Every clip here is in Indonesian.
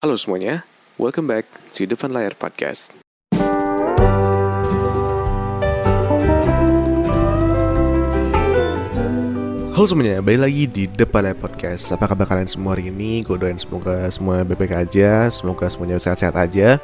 Halo semuanya, welcome back to Depan Layar Podcast. Halo semuanya, balik lagi di Depan Layar Podcast Apa kabar kalian semua hari ini? Gue doain semoga semua baik-baik aja Semoga semuanya sehat-sehat aja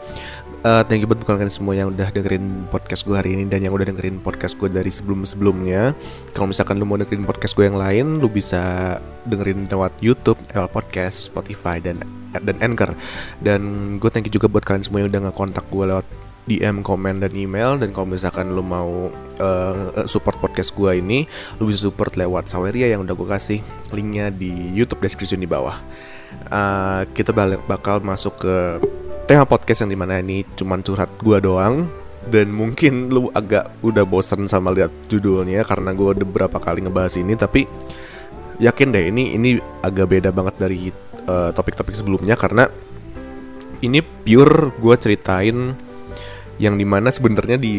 uh, Thank you buat kalian semua yang udah dengerin podcast gue hari ini Dan yang udah dengerin podcast gue dari sebelum-sebelumnya. Kalau misalkan lu mau dengerin podcast gue yang lain Lu bisa dengerin lewat Youtube, Apple Podcast, Spotify, dan dan Anchor. Dan gue thank you juga buat kalian semua yang udah ngekontak gue lewat DM, komen, dan email. Dan kalau misalkan lu mau uh, support podcast gue ini Lu bisa support lewat Saweria yang udah gue kasih Linknya di Youtube description di bawah. Uh, Kita bakal masuk ke tema podcast yang di mana ini cuman curhat gue doang. Dan mungkin lu agak udah bosan sama lihat judulnya karena gue udah beberapa kali ngebahas ini tapi yakin deh ini ini agak beda banget dari topik topik-topik sebelumnya karena ini pure gue ceritain yang di mana sebenarnya di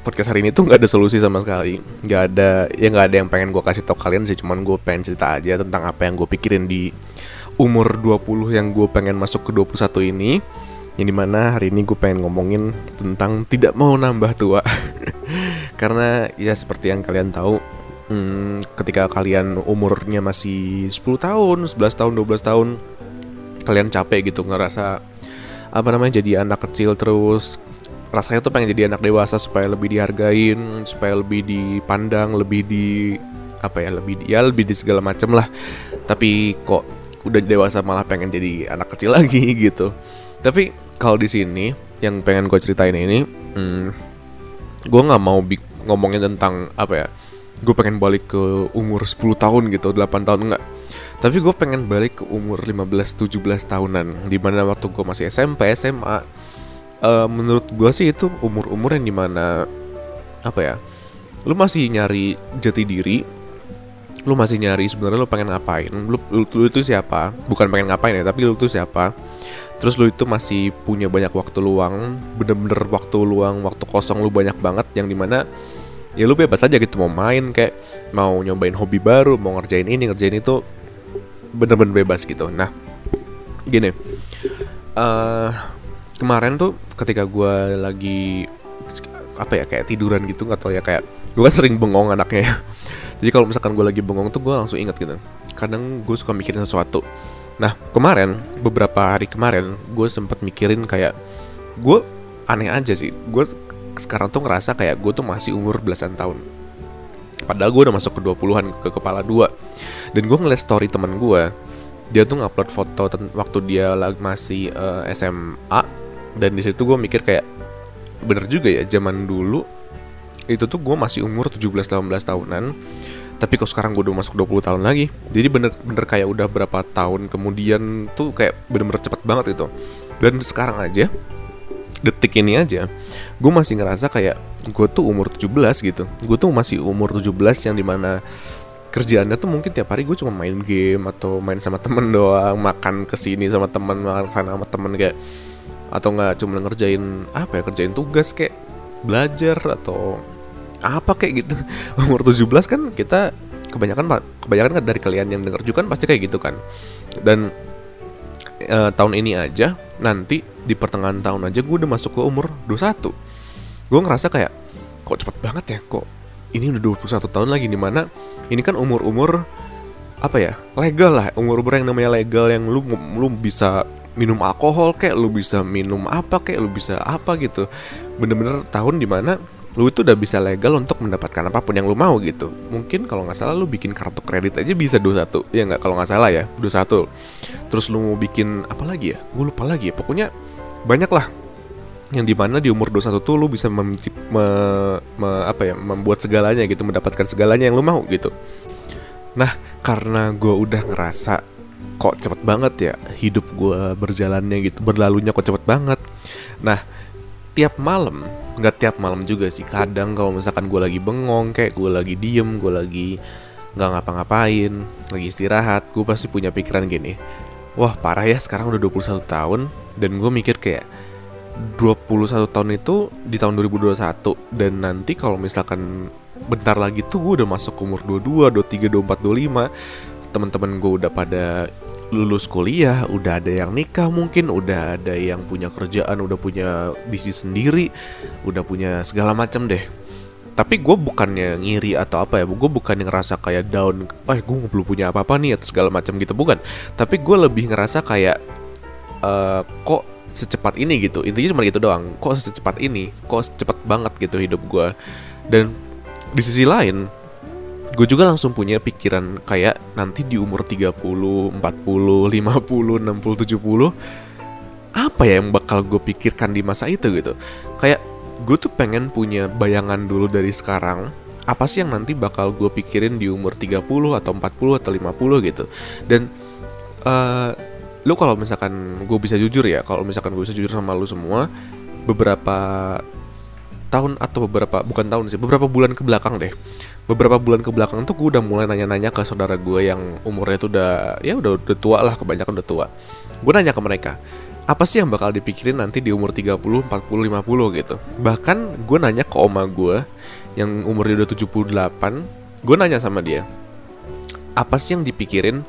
podcast hari ini tuh nggak ada solusi sama sekali. Nggak ada ya nggak ada yang pengen gue kasih tau kalian sih cuman gue pengen cerita aja tentang apa yang gue pikirin di umur 20 yang gue pengen masuk ke 21 ini yang di mana hari ini gue pengen ngomongin tentang tidak mau nambah tua. Karena ya seperti yang kalian tahu hmm, ketika kalian umurnya masih 10 tahun 11 tahun 12 tahun kalian capek gitu ngerasa apa namanya jadi anak kecil terus. Rasanya tuh pengen jadi anak dewasa supaya lebih dihargain supaya lebih dipandang lebih di apa ya lebih ya lebih di segala macam lah. Tapi kok udah dewasa malah pengen jadi anak kecil lagi gitu. Tapi kalau di sini yang pengen gue ceritain ini hmm, gue nggak mau ngomongin tentang apa ya gue pengen balik ke umur 10 tahun gitu 8 tahun enggak tapi gue pengen balik ke umur 15-17 tahunan Di mana waktu gue masih SMP, SMA uh, eh, Menurut gue sih itu umur-umur yang di mana Apa ya Lu masih nyari jati diri lu masih nyari sebenarnya lu pengen ngapain? Lu, lu, lu itu siapa? Bukan pengen ngapain ya tapi lu itu siapa? Terus lu itu masih punya banyak waktu luang bener-bener waktu luang waktu kosong lu banyak banget yang di mana ya lu bebas aja gitu mau main kayak mau nyobain hobi baru mau ngerjain ini ngerjain itu bener-bener bebas gitu. Nah gini uh, kemarin tuh ketika gue lagi apa ya kayak tiduran gitu nggak tau ya kayak gue sering bengong anaknya jadi kalau misalkan gue lagi bengong tuh gue langsung inget gitu. Kadang gue suka mikirin sesuatu. Nah kemarin beberapa hari kemarin gue sempat mikirin kayak gue aneh aja sih. Gue sekarang tuh ngerasa kayak gue tuh masih umur belasan tahun. Padahal gue udah masuk ke 20-an ke kepala dua. Dan gue ngeliat story teman gue dia tuh ngupload foto waktu dia lagi masih uh, eh, SMA dan di situ gue mikir kayak bener juga ya zaman dulu itu tuh gue masih umur 17-18 tahunan. Tapi kok sekarang gue udah masuk 20 tahun lagi. Jadi bener-bener kayak udah berapa tahun kemudian tuh kayak bener-bener cepet banget gitu dan sekarang aja detik ini aja gue masih ngerasa kayak gue tuh umur 17 gitu. Gue tuh masih umur 17 yang di mana kerjaannya tuh mungkin tiap hari gue cuma main game atau main sama temen doang makan ke sini sama temen makan sana sama temen kayak atau nggak cuma ngerjain apa ya kerjain tugas kayak belajar atau apa kayak gitu? Umur 17 kan kita kebanyakan kebanyakan kan dari kalian yang denger juga kan pasti kayak gitu kan. Dan e, tahun ini aja nanti di pertengahan tahun aja gue udah masuk ke umur 21 gue ngerasa kayak kok cepet banget ya? Kok ini udah 21 tahun lagi di mana ini kan umur-umur apa ya legal lah. Umur-umur yang namanya legal yang lu lu bisa minum alkohol kayak lu bisa minum apa kayak lu bisa apa gitu. Bener-bener tahun di mana lu itu udah bisa legal untuk mendapatkan apa pun yang lu mau gitu. Mungkin kalau nggak salah lu bikin kartu kredit aja bisa 21 ya nggak kalau nggak salah ya 21 terus lu mau bikin apa lagi ya? Gue lupa lagi ya. Pokoknya banyak lah yang di mana di umur 21 tuh lu bisa mencip, me, me, apa ya membuat segalanya gitu mendapatkan segalanya yang lu mau gitu. Nah karena gue udah ngerasa kok cepet banget ya hidup gue berjalannya gitu berlalunya kok cepet banget. Nah tiap malam nggak tiap malam juga sih. Kadang kalau misalkan gue lagi bengong kayak gue lagi diem gue lagi nggak ngapa-ngapain lagi istirahat gue pasti punya pikiran gini wah parah ya sekarang udah 21 tahun. Dan gue mikir kayak 21 tahun itu di tahun 2021 dan nanti kalau misalkan bentar lagi tuh gue udah masuk umur 22, 23, 24, 25 teman-teman gue udah pada lulus kuliah, udah ada yang nikah mungkin, udah ada yang punya kerjaan, udah punya bisnis sendiri, udah punya segala macam deh. Tapi gue bukannya ngiri atau apa ya, gue bukan ngerasa kayak down, eh gue belum punya apa-apa nih atau segala macam gitu, bukan. Tapi gue lebih ngerasa kayak uh, kok secepat ini gitu intinya cuma gitu doang kok secepat ini kok secepat banget gitu hidup gue dan di sisi lain gue juga langsung punya pikiran kayak nanti di umur 30, 40, 50, 60, 70 apa ya yang bakal gue pikirkan di masa itu gitu? Kayak gue tuh pengen punya bayangan dulu dari sekarang apa sih yang nanti bakal gue pikirin di umur 30 atau 40 atau 50 gitu? Dan uh, lu kalau misalkan gue bisa jujur ya kalau misalkan gue bisa jujur sama lu semua beberapa tahun atau beberapa bukan tahun sih beberapa bulan ke belakang deh. Beberapa bulan ke belakang tuh gue udah mulai nanya-nanya ke saudara gue yang umurnya tuh udah ya udah, udah tua lah kebanyakan udah tua. Gue nanya ke mereka apa sih yang bakal dipikirin nanti di umur 30, 40, 50 gitu. Bahkan gue nanya ke oma gue yang umurnya udah 78 gue nanya sama dia apa sih yang dipikirin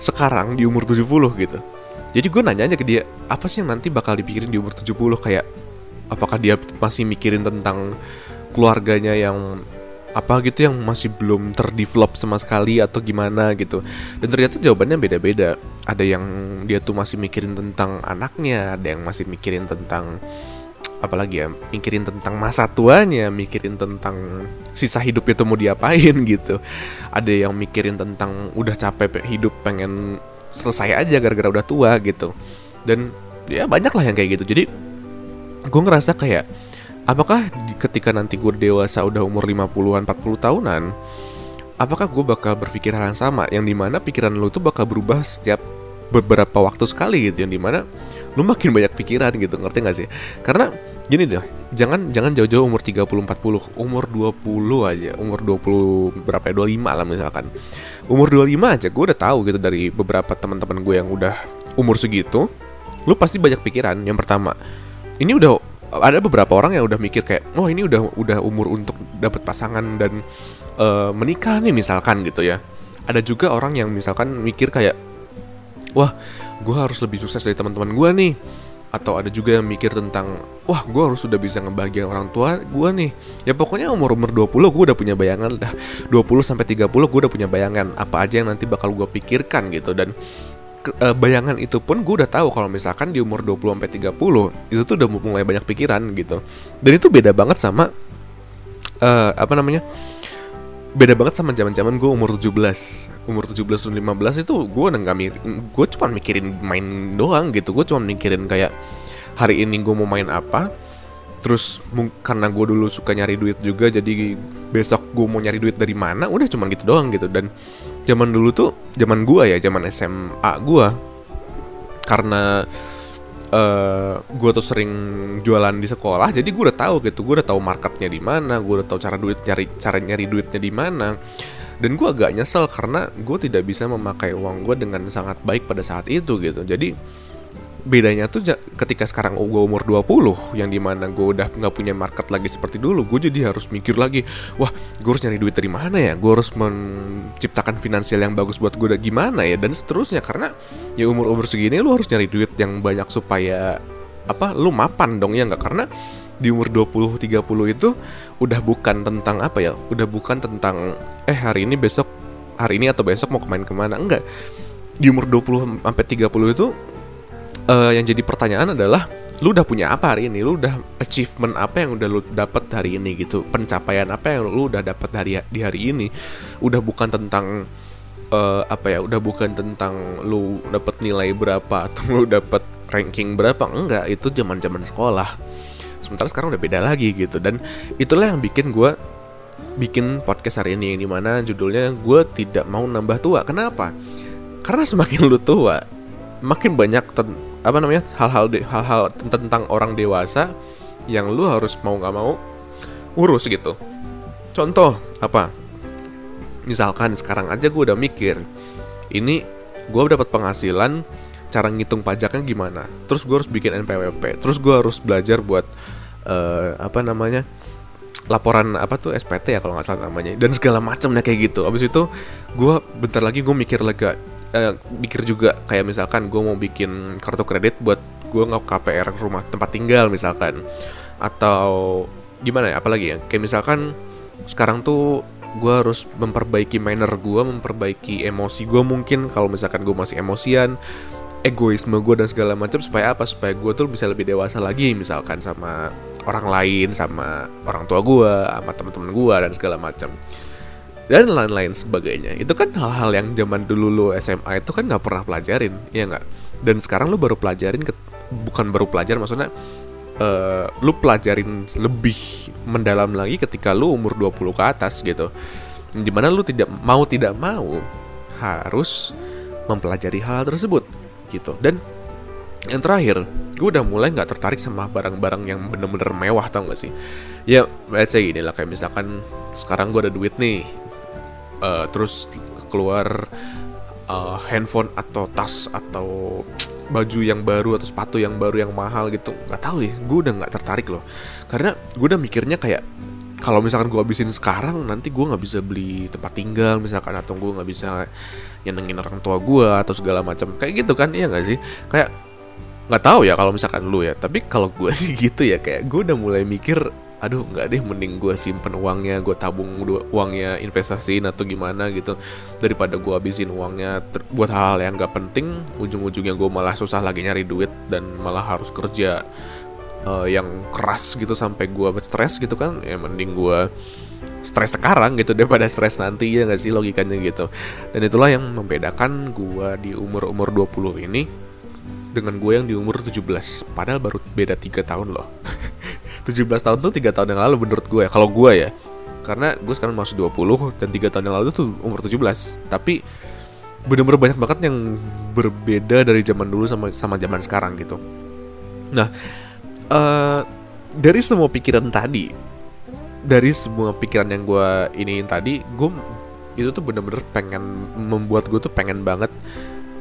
sekarang di umur 70 gitu. Jadi gue nanya aja ke dia apa sih yang nanti bakal dipikirin di umur 70 kayak apakah dia masih mikirin tentang keluarganya yang apa gitu yang masih belum terdevelop sama sekali atau gimana gitu? Dan ternyata jawabannya beda-beda. Ada yang dia tuh masih mikirin tentang anaknya ada yang masih mikirin tentang apalagi ya mikirin tentang masa tuanya mikirin tentang sisa hidupnya tuh mau diapain gitu. Ada yang mikirin tentang udah capek hidup pengen selesai aja gara-gara udah tua gitu. Dan ya banyak lah yang kayak gitu. Jadi gue ngerasa kayak apakah ketika nanti gue dewasa udah umur 50-an 40 tahunan apakah gue bakal berpikir hal yang sama? Yang di mana pikiran lo tuh bakal berubah setiap beberapa waktu sekali gitu. Yang di mana lu makin banyak pikiran gitu ngerti gak sih? Karena gini deh jangan jangan jauh-jauh umur 30 40 umur 20 aja umur 20 berapa ya 25 lah misalkan. Umur 25 aja gue udah tahu gitu dari beberapa teman-teman gue yang udah umur segitu lu pasti banyak pikiran. Yang pertama ini udah ada beberapa orang yang udah mikir kayak oh ini udah udah umur untuk dapat pasangan dan uh, menikah nih misalkan gitu ya. Ada juga orang yang misalkan mikir kayak wah gue harus lebih sukses dari teman-teman gue nih. Atau ada juga yang mikir tentang wah gue harus sudah bisa ngebahagiain orang tua gue nih. Ya pokoknya umur umur 20 gue udah punya bayangan dah. 20 sampai 30 gue udah punya bayangan apa aja yang nanti bakal gue pikirkan gitu. Dan uh, bayangan itu pun gue udah tahu kalau misalkan di umur 20 sampai 30 itu tuh udah mulai banyak pikiran gitu. Dan itu beda banget sama uh, apa namanya beda banget sama zaman zaman gue umur 17 umur 17 dan 15 itu gue udah nggak gue cuma mikirin main doang gitu. Gue cuma mikirin kayak hari ini gue mau main apa terus karena gue dulu suka nyari duit juga jadi besok gue mau nyari duit dari mana udah cuma gitu doang gitu. Dan zaman dulu tuh zaman gue ya zaman SMA gue karena uh, eh, gue tuh sering jualan di sekolah jadi gue udah tahu gitu gue udah tahu marketnya di mana gue udah tahu cara duit nyari cara nyari duitnya di mana. Dan gue agak nyesel karena gue tidak bisa memakai uang gue dengan sangat baik pada saat itu gitu. Jadi bedanya tuh ketika sekarang gue umur 20 yang di mana gue udah nggak punya market lagi seperti dulu gue jadi harus mikir lagi wah gue harus nyari duit dari mana ya? Gue harus menciptakan finansial yang bagus buat gue gimana ya? Dan seterusnya karena ya umur umur segini lu harus nyari duit yang banyak supaya apa lu mapan dong ya nggak? Karena di umur 20 30 itu udah bukan tentang apa ya udah bukan tentang eh hari ini besok hari ini atau besok mau kemain ke mana enggak di umur 20 sampai 30 itu uh, yang jadi pertanyaan adalah lu udah punya apa hari ini? Lu udah achievement apa yang udah lu dapat hari ini gitu? Pencapaian apa yang lu udah dapat hari di hari ini? Udah bukan tentang uh, apa ya udah bukan tentang lu dapat nilai berapa atau lu dapat ranking berapa. Enggak itu zaman zaman sekolah. Sementara sekarang udah beda lagi gitu. Dan itulah yang bikin gue bikin podcast hari ini yang di mana judulnya gue tidak mau nambah tua. Kenapa? Karena semakin lu tua makin banyak apa namanya hal-hal hal-hal tentang orang dewasa yang lu harus mau nggak mau urus gitu. Contoh apa? Misalkan sekarang aja gue udah mikir ini gue dapat penghasilan cara ngitung pajaknya gimana? Terus gue harus bikin NPWP terus gue harus belajar buat uh, apa namanya laporan apa tuh SPT ya kalau nggak salah namanya dan segala macamnya kayak gitu. Abis itu gue bentar lagi gue mikir lega uh, juga kayak misalkan gue mau bikin kartu kredit buat gue nggak KPR rumah tempat tinggal misalkan. Atau gimana ya apalagi ya? Kayak misalkan sekarang tuh gue harus memperbaiki manner gue memperbaiki emosi gue mungkin. Kalau misalkan gue masih emosian egoisme gue dan segala macam supaya apa? Supaya gue tuh bisa lebih dewasa lagi misalkan sama orang lain sama orang tua gue sama teman-teman gue dan segala macam dan lain-lain sebagainya. Itu kan hal-hal yang zaman dulu lo SMA itu kan nggak pernah pelajarin ya nggak? Dan sekarang lo baru pelajarin ke, bukan baru pelajar maksudnya uh, lu pelajarin lebih mendalam lagi ketika lu umur 20 ke atas gitu. Di mana lu tidak mau tidak mau harus mempelajari hal tersebut gitu. Dan yang terakhir gue udah mulai nggak tertarik sama barang-barang yang bener-bener mewah tau gak sih? Ya let's say gini lah kayak misalkan sekarang gue ada duit nih uh, terus keluar uh, handphone atau tas atau baju yang baru atau sepatu yang baru yang mahal gitu. Nggak tahu ya gue udah nggak tertarik loh. Karena gue udah mikirnya kayak kalau misalkan gue habisin sekarang nanti gue nggak bisa beli tempat tinggal misalkan atau gue nggak bisa nyenengin orang tua gue atau segala macam. Kayak gitu kan iya nggak sih? Kayak nggak tahu ya kalau misalkan lu ya. Tapi kalau gue sih gitu ya kayak gue udah mulai mikir aduh nggak deh mending gue simpen uangnya gue tabung uangnya investasiin atau gimana gitu. Daripada gue habisin uangnya buat hal-hal yang nggak penting ujung-ujungnya gue malah susah lagi nyari duit dan malah harus kerja uh, yang keras gitu sampai gue stres gitu kan. Ya mending gue stres sekarang gitu daripada stres nanti ya nggak sih logikanya gitu. Dan itulah yang membedakan gue di umur umur 20 ini dengan gue yang di umur 17 padahal baru beda tiga tahun loh 17 tahun tuh tiga tahun yang lalu menurut gue ya kalau gue ya karena gue sekarang masih 20 dan tiga tahun yang lalu tuh umur 17 tapi bener-bener banyak banget yang berbeda dari zaman dulu sama sama zaman sekarang gitu nah uh, dari semua pikiran tadi dari semua pikiran yang gue iniin tadi gue itu tuh bener-bener pengen membuat gue tuh pengen banget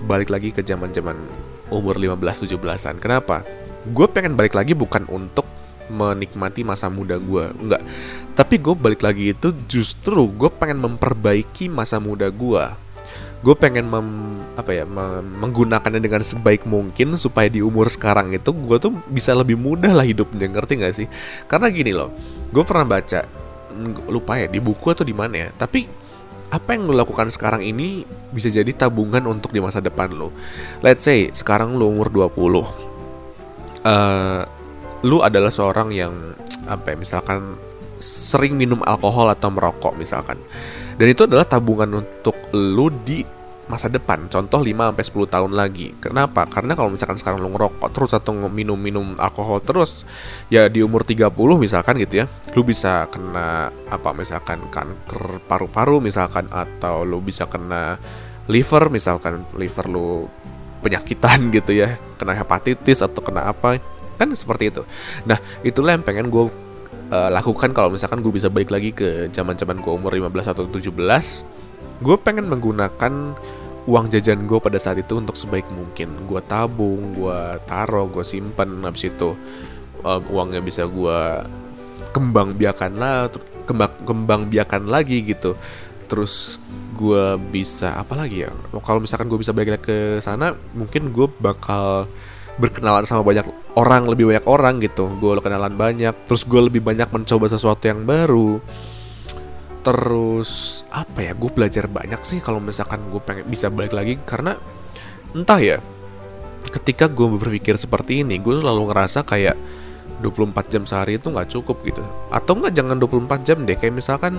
balik lagi ke zaman zaman umur 15-17an. Kenapa? Gue pengen balik lagi bukan untuk menikmati masa muda gue, enggak. Tapi gue balik lagi itu justru gue pengen memperbaiki masa muda gue. Gue pengen mem, apa ya, mem, menggunakannya dengan sebaik mungkin supaya di umur sekarang itu gue tuh bisa lebih mudah lah hidupnya, ngerti gak sih? Karena gini loh, gue pernah baca, lupa ya di buku atau di mana ya, tapi apa yang lo lakukan sekarang ini bisa jadi tabungan untuk di masa depan lo. Let's say sekarang lo umur 20. Uh, lo adalah seorang yang apa ya, misalkan sering minum alkohol atau merokok misalkan. Dan itu adalah tabungan untuk lo di masa depan. Contoh 5 sampai 10 tahun lagi. Kenapa? Karena kalau misalkan sekarang lu ngerokok terus atau minum-minum alkohol terus, ya di umur 30 misalkan gitu ya, lu bisa kena apa misalkan kanker paru-paru misalkan atau lu bisa kena liver misalkan liver lu penyakitan gitu ya, kena hepatitis atau kena apa. Kan seperti itu. Nah, itulah yang pengen gue uh, lakukan kalau misalkan gue bisa balik lagi ke zaman-zaman gue umur 15 atau 17 gue pengen menggunakan uang jajan gue pada saat itu untuk sebaik mungkin. Gue tabung gue taruh gue simpen habis itu uh, uangnya bisa gue kembang biakan lah kembang kembang biakan lagi gitu. Terus gue bisa apa lagi ya? Kalau misalkan gue bisa balik ke sana mungkin gue bakal berkenalan sama banyak orang lebih banyak orang gitu. Gue kenalan banyak terus gue lebih banyak mencoba sesuatu yang baru. Terus apa ya gue belajar banyak sih kalau misalkan gue pengen bisa balik lagi. Karena entah ya ketika gue berpikir seperti ini gue selalu ngerasa kayak 24 jam sehari itu nggak cukup gitu. Atau nggak jangan 24 jam deh. Kayak misalkan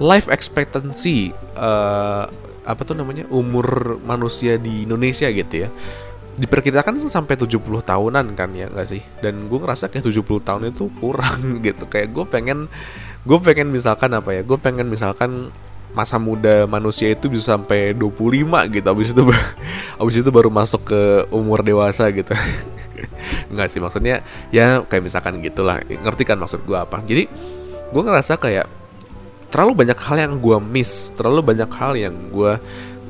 life expectancy uh, apa tuh namanya umur manusia di Indonesia gitu ya diperkirakan sampai 70 tahunan kan ya nggak sih? Dan gue ngerasa kayak 70 tahun itu kurang gitu. Kayak gue pengen gue pengen misalkan apa ya? Gue pengen misalkan masa muda manusia itu bisa sampai 25 gitu. Abis itu abis itu baru masuk ke umur dewasa gitu. Nggak sih maksudnya ya kayak misalkan gitulah. Ngerti kan maksud gue apa? Jadi gue ngerasa kayak terlalu banyak hal yang gue miss terlalu banyak hal yang gue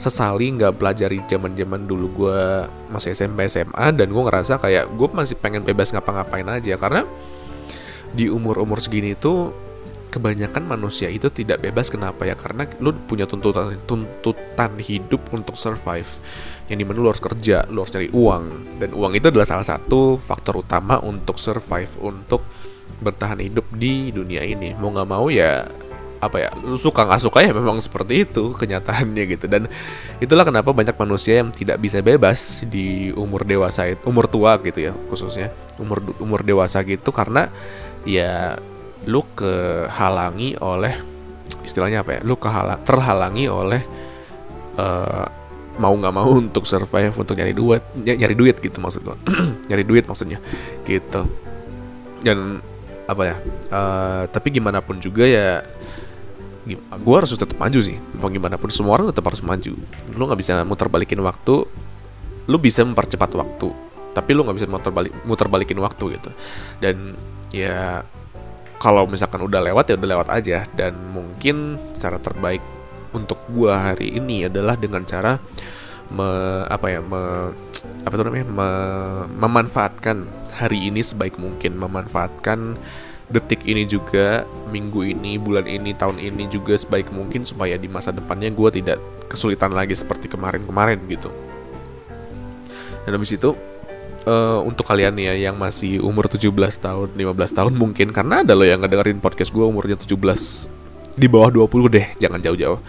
sesali nggak pelajari zaman zaman dulu gue masih SMP SMA dan gue ngerasa kayak gue masih pengen bebas ngapa-ngapain aja. Karena di umur umur segini tuh kebanyakan manusia itu tidak bebas. Kenapa ya? Karena lu punya tuntutan tuntutan hidup untuk survive. Yang di mana lu harus kerja lu harus cari uang. Dan uang itu adalah salah satu faktor utama untuk survive untuk bertahan hidup di dunia ini. Mau nggak mau ya apa ya lu suka nggak suka ya memang seperti itu kenyataannya gitu. Dan itulah kenapa banyak manusia yang tidak bisa bebas di umur dewasa itu umur tua gitu ya khususnya umur umur dewasa gitu karena ya lu kehalangi oleh istilahnya apa ya lu kehalang terhalangi oleh uh, mau nggak mau untuk survive untuk nyari duit nyari duit gitu maksud gua. Nyari duit maksudnya gitu. Dan apa ya uh, tapi gimana pun juga ya gue harus tetap maju sih. Mau gimana pun semua orang tetap harus maju. Lu nggak bisa muter balikin waktu lu bisa mempercepat waktu tapi lu nggak bisa muter balik muter balikin waktu gitu. Dan ya kalau misalkan udah lewat ya udah lewat aja. Dan mungkin cara terbaik untuk gua hari ini adalah dengan cara me, apa ya me, apa tuh namanya me, memanfaatkan hari ini sebaik mungkin. Memanfaatkan detik ini juga minggu ini bulan ini tahun ini juga sebaik mungkin supaya di masa depannya gue tidak kesulitan lagi seperti kemarin-kemarin gitu dan habis itu uh, untuk kalian ya yang masih umur 17 tahun, 15 tahun mungkin karena ada loh yang ngedengerin podcast gue umurnya 17 di bawah 20 deh, jangan jauh-jauh.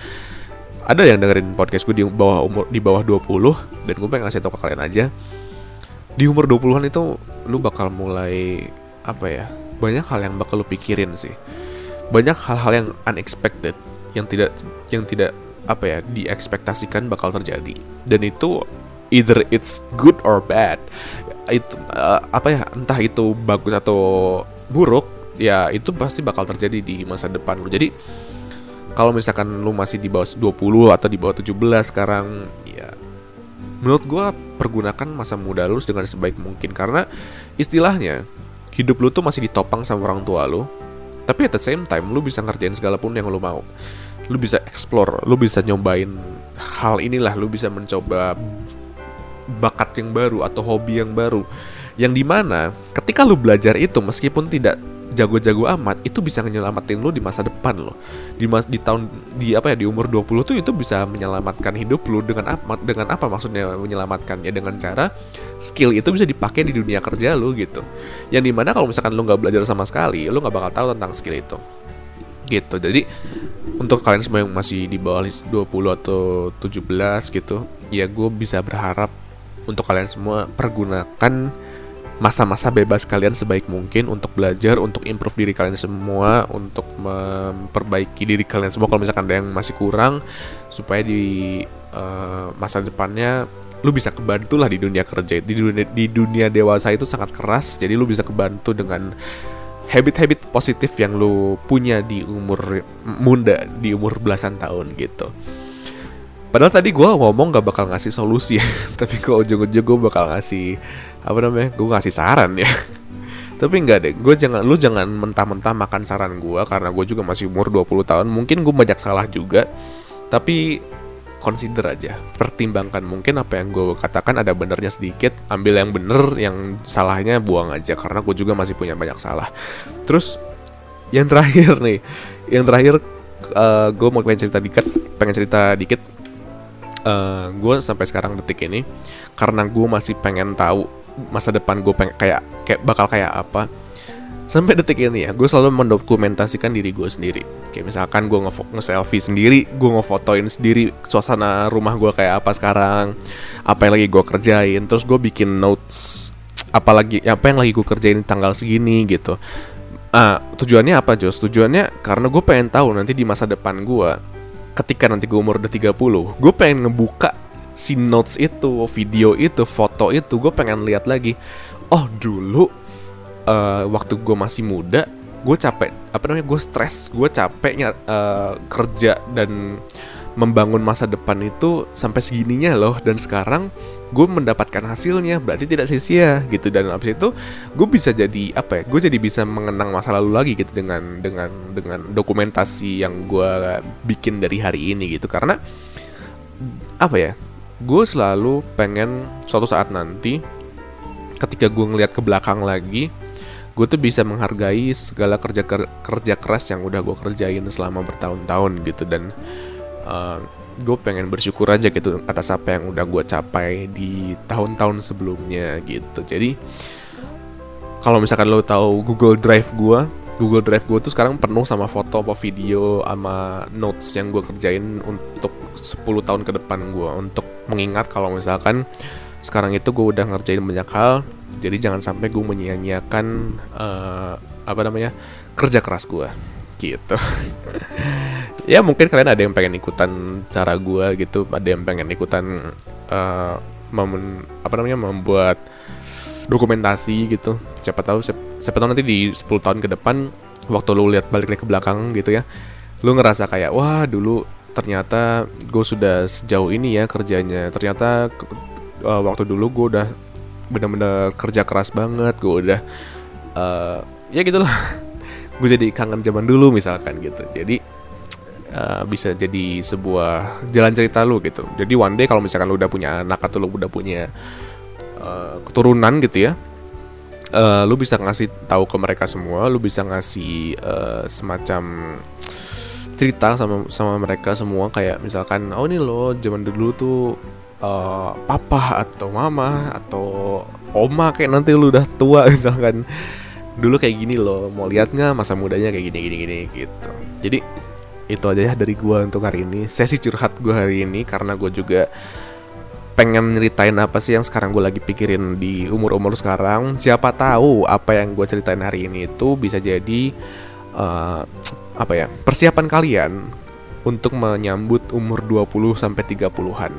Ada yang dengerin podcast gue di bawah umur di bawah 20 dan gue pengen ngasih tau ke kalian aja. Di umur 20-an itu lu bakal mulai apa ya? Banyak hal yang bakal lu pikirin sih. Banyak hal-hal yang unexpected yang tidak yang tidak apa ya diekspektasikan bakal terjadi. Dan itu either it's good or bad. Itu uh, apa ya entah itu bagus atau buruk ya itu pasti bakal terjadi di masa depan lu. Jadi kalau misalkan lu masih di bawah 20 atau di bawah 17 sekarang ya menurut gue pergunakan masa muda lu dengan sebaik mungkin. Karena istilahnya hidup lu tuh masih ditopang sama orang tua lu tapi at the same time lu bisa ngerjain segala pun yang lu mau. Lu bisa explore lu bisa nyobain hal inilah lu bisa mencoba bakat yang baru atau hobi yang baru. Yang di mana ketika lu belajar itu meskipun tidak jago-jago amat itu bisa menyelamatin lu di masa depan lo di mas di tahun di apa ya di umur 20 tuh itu bisa menyelamatkan hidup lu dengan apa dengan apa maksudnya menyelamatkan ya dengan cara skill itu bisa dipakai di dunia kerja lu gitu. Yang di mana kalau misalkan lu nggak belajar sama sekali lu nggak bakal tahu tentang skill itu. Gitu. Jadi untuk kalian semua yang masih di bawah 20 atau 17 gitu ya gue bisa berharap untuk kalian semua pergunakan masa-masa bebas kalian sebaik mungkin untuk belajar, untuk improve diri kalian semua, untuk memperbaiki diri kalian semua kalau misalkan ada yang masih kurang supaya di uh, masa depannya lu bisa kebantu lah di dunia kerja di dunia di dunia dewasa itu sangat keras. Jadi lu bisa kebantu dengan habit-habit positif yang lu punya di umur muda di umur belasan tahun gitu. Padahal tadi gue ngomong gak bakal ngasih solusi ya Tapi kok ujung-ujung gue bakal ngasih Apa namanya? Gue ngasih saran ya. Tapi enggak deh Gue jangan Lu jangan mentah-mentah makan saran gue Karena gue juga masih umur 20 tahun. Mungkin gue banyak salah juga Tapi Consider aja Pertimbangkan. Mungkin apa yang gue katakan ada benernya sedikit Ambil yang bener Yang salahnya buang aja Karena gue juga masih punya banyak salah. Terus Yang terakhir nih Yang terakhir uh, Gue mau pengen cerita dikit Pengen cerita dikit. Uh, eh, gue sampai sekarang detik ini karena gue masih pengen tahu masa depan gue pengen kayak kayak bakal kayak apa. Sampai detik ini ya gue selalu mendokumentasikan diri gue sendiri. Kayak misalkan gue nge-selfie sendiri gue ngefotoin sendiri suasana rumah gue kayak apa sekarang apa yang lagi gue kerjain terus gue bikin notes apalagi apa yang lagi gue kerjain tanggal segini gitu. Ah tujuannya apa Jos? Tujuannya karena gue pengen tahu nanti di masa depan gue ketika nanti gue umur udah 30 gue pengen ngebuka si notes itu video itu foto itu gue pengen lihat lagi. Oh dulu uh, waktu gue masih muda gue capek apa namanya gue stres gue capeknya uh, kerja dan membangun masa depan itu sampai segininya loh. Dan sekarang gue mendapatkan hasilnya berarti tidak sia-sia gitu. Dan abis itu gue bisa jadi apa ya gue jadi bisa mengenang masa lalu lagi gitu dengan dengan dengan dokumentasi yang gue bikin dari hari ini gitu. Karena apa ya gue selalu pengen suatu saat nanti ketika gue ngelihat ke belakang lagi gue tuh bisa menghargai segala kerja kerja keras yang udah gue kerjain selama bertahun-tahun gitu. Dan uh, gue pengen bersyukur aja gitu atas apa yang udah gue capai di tahun-tahun sebelumnya gitu. Jadi kalau misalkan lo tahu Google Drive gue Google Drive gue tuh sekarang penuh sama foto apa video sama notes yang gue kerjain untuk 10 tahun ke depan gue untuk mengingat kalau misalkan sekarang itu gue udah ngerjain banyak hal jadi jangan sampai gue menyia-nyiakan uh, apa namanya kerja keras gue gitu. Ya mungkin kalian ada yang pengen ikutan cara gue gitu ada yang pengen ikutan uh, apa namanya membuat dokumentasi gitu. Siapa tahu siapa, siapa tahu nanti di 10 tahun ke depan waktu lu lihat balik ke belakang gitu ya lu ngerasa kayak wah dulu ternyata gue sudah sejauh ini ya kerjanya. Ternyata uh, waktu dulu gue udah bener-bener kerja keras banget gue udah uh, ya gitulah gue jadi kangen zaman dulu misalkan gitu. Jadi uh, bisa jadi sebuah jalan cerita lu gitu. Jadi one day kalau misalkan lu udah punya anak atau lu udah punya uh, keturunan gitu ya uh, lu bisa ngasih tahu ke mereka semua lu bisa ngasih uh, semacam cerita sama sama mereka semua kayak misalkan oh ini lo zaman dulu tuh uh, papa atau mama atau oma kayak nanti lu udah tua misalkan. Dulu kayak gini loh mau lihat nggak masa mudanya kayak gini gini gini gitu. Jadi itu aja ya dari gua untuk hari ini. Sesi curhat gua hari ini karena gue juga pengen nyeritain apa sih yang sekarang gue lagi pikirin di umur-umur sekarang? Siapa tahu apa yang gue ceritain hari ini itu bisa jadi uh, apa ya persiapan kalian untuk menyambut umur 20 sampai 30-an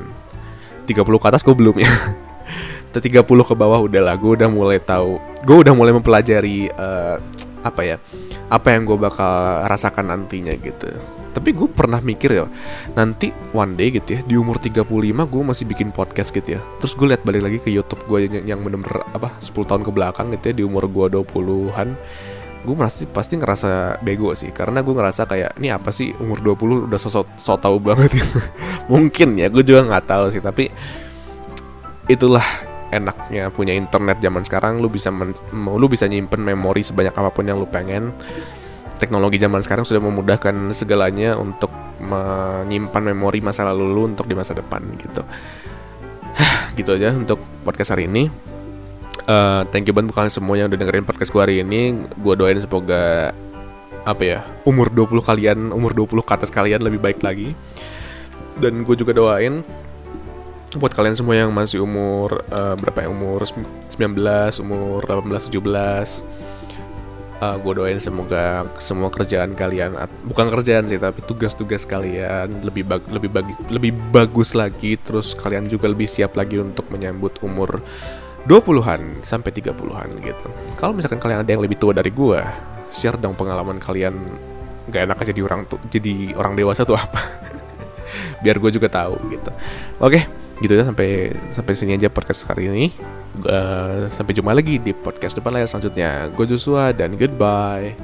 30 ke atas gue belum ya. 30 ke bawah udah lah gue udah mulai tahu gue udah mulai mempelajari uh, apa ya apa yang gue bakal rasakan nantinya gitu tapi gue pernah mikir ya nanti one day gitu ya di umur 35 gue masih bikin podcast gitu ya. Terus gue lihat balik lagi ke YouTube gue yang, yang bener-bener apa 10 tahun ke belakang gitu ya di umur gue 20-an gue merasa pasti ngerasa bego sih. Karena gue ngerasa kayak ini apa sih umur 20 udah sosok so tau banget gitu. Mungkin ya gue juga nggak tahu sih. Tapi itulah enaknya punya internet zaman sekarang. Lu bisa men, lu bisa nyimpen memori sebanyak apa pun yang lu pengen teknologi zaman sekarang sudah memudahkan segalanya untuk menyimpan memori masa lalu lu untuk di masa depan gitu. gitu aja untuk podcast hari ini. Uh, thank you banget kalian semua yang udah dengerin podcast gue hari ini. Gue doain semoga apa ya umur 20 kalian umur 20 ke atas kalian lebih baik lagi. Dan gue juga doain buat kalian semua yang masih umur uh, berapa ya umur 19, umur 18, 17 uh, eh, gue doain semoga semua kerjaan kalian bukan kerjaan sih tapi tugas-tugas kalian lebih bag, lebih bagi lebih bagus lagi terus kalian juga lebih siap lagi untuk menyambut umur 20-an sampai 30-an gitu. Kalau misalkan kalian ada yang lebih tua dari gue, share dong pengalaman kalian gak enak aja jadi orang tuh jadi orang dewasa tuh apa. Biar gue juga tahu gitu. Oke, gitu ya sampai sampai sini aja podcast kali ini. Uh, sampai jumpa lagi di podcast depan layar selanjutnya. Gue Joshua dan goodbye.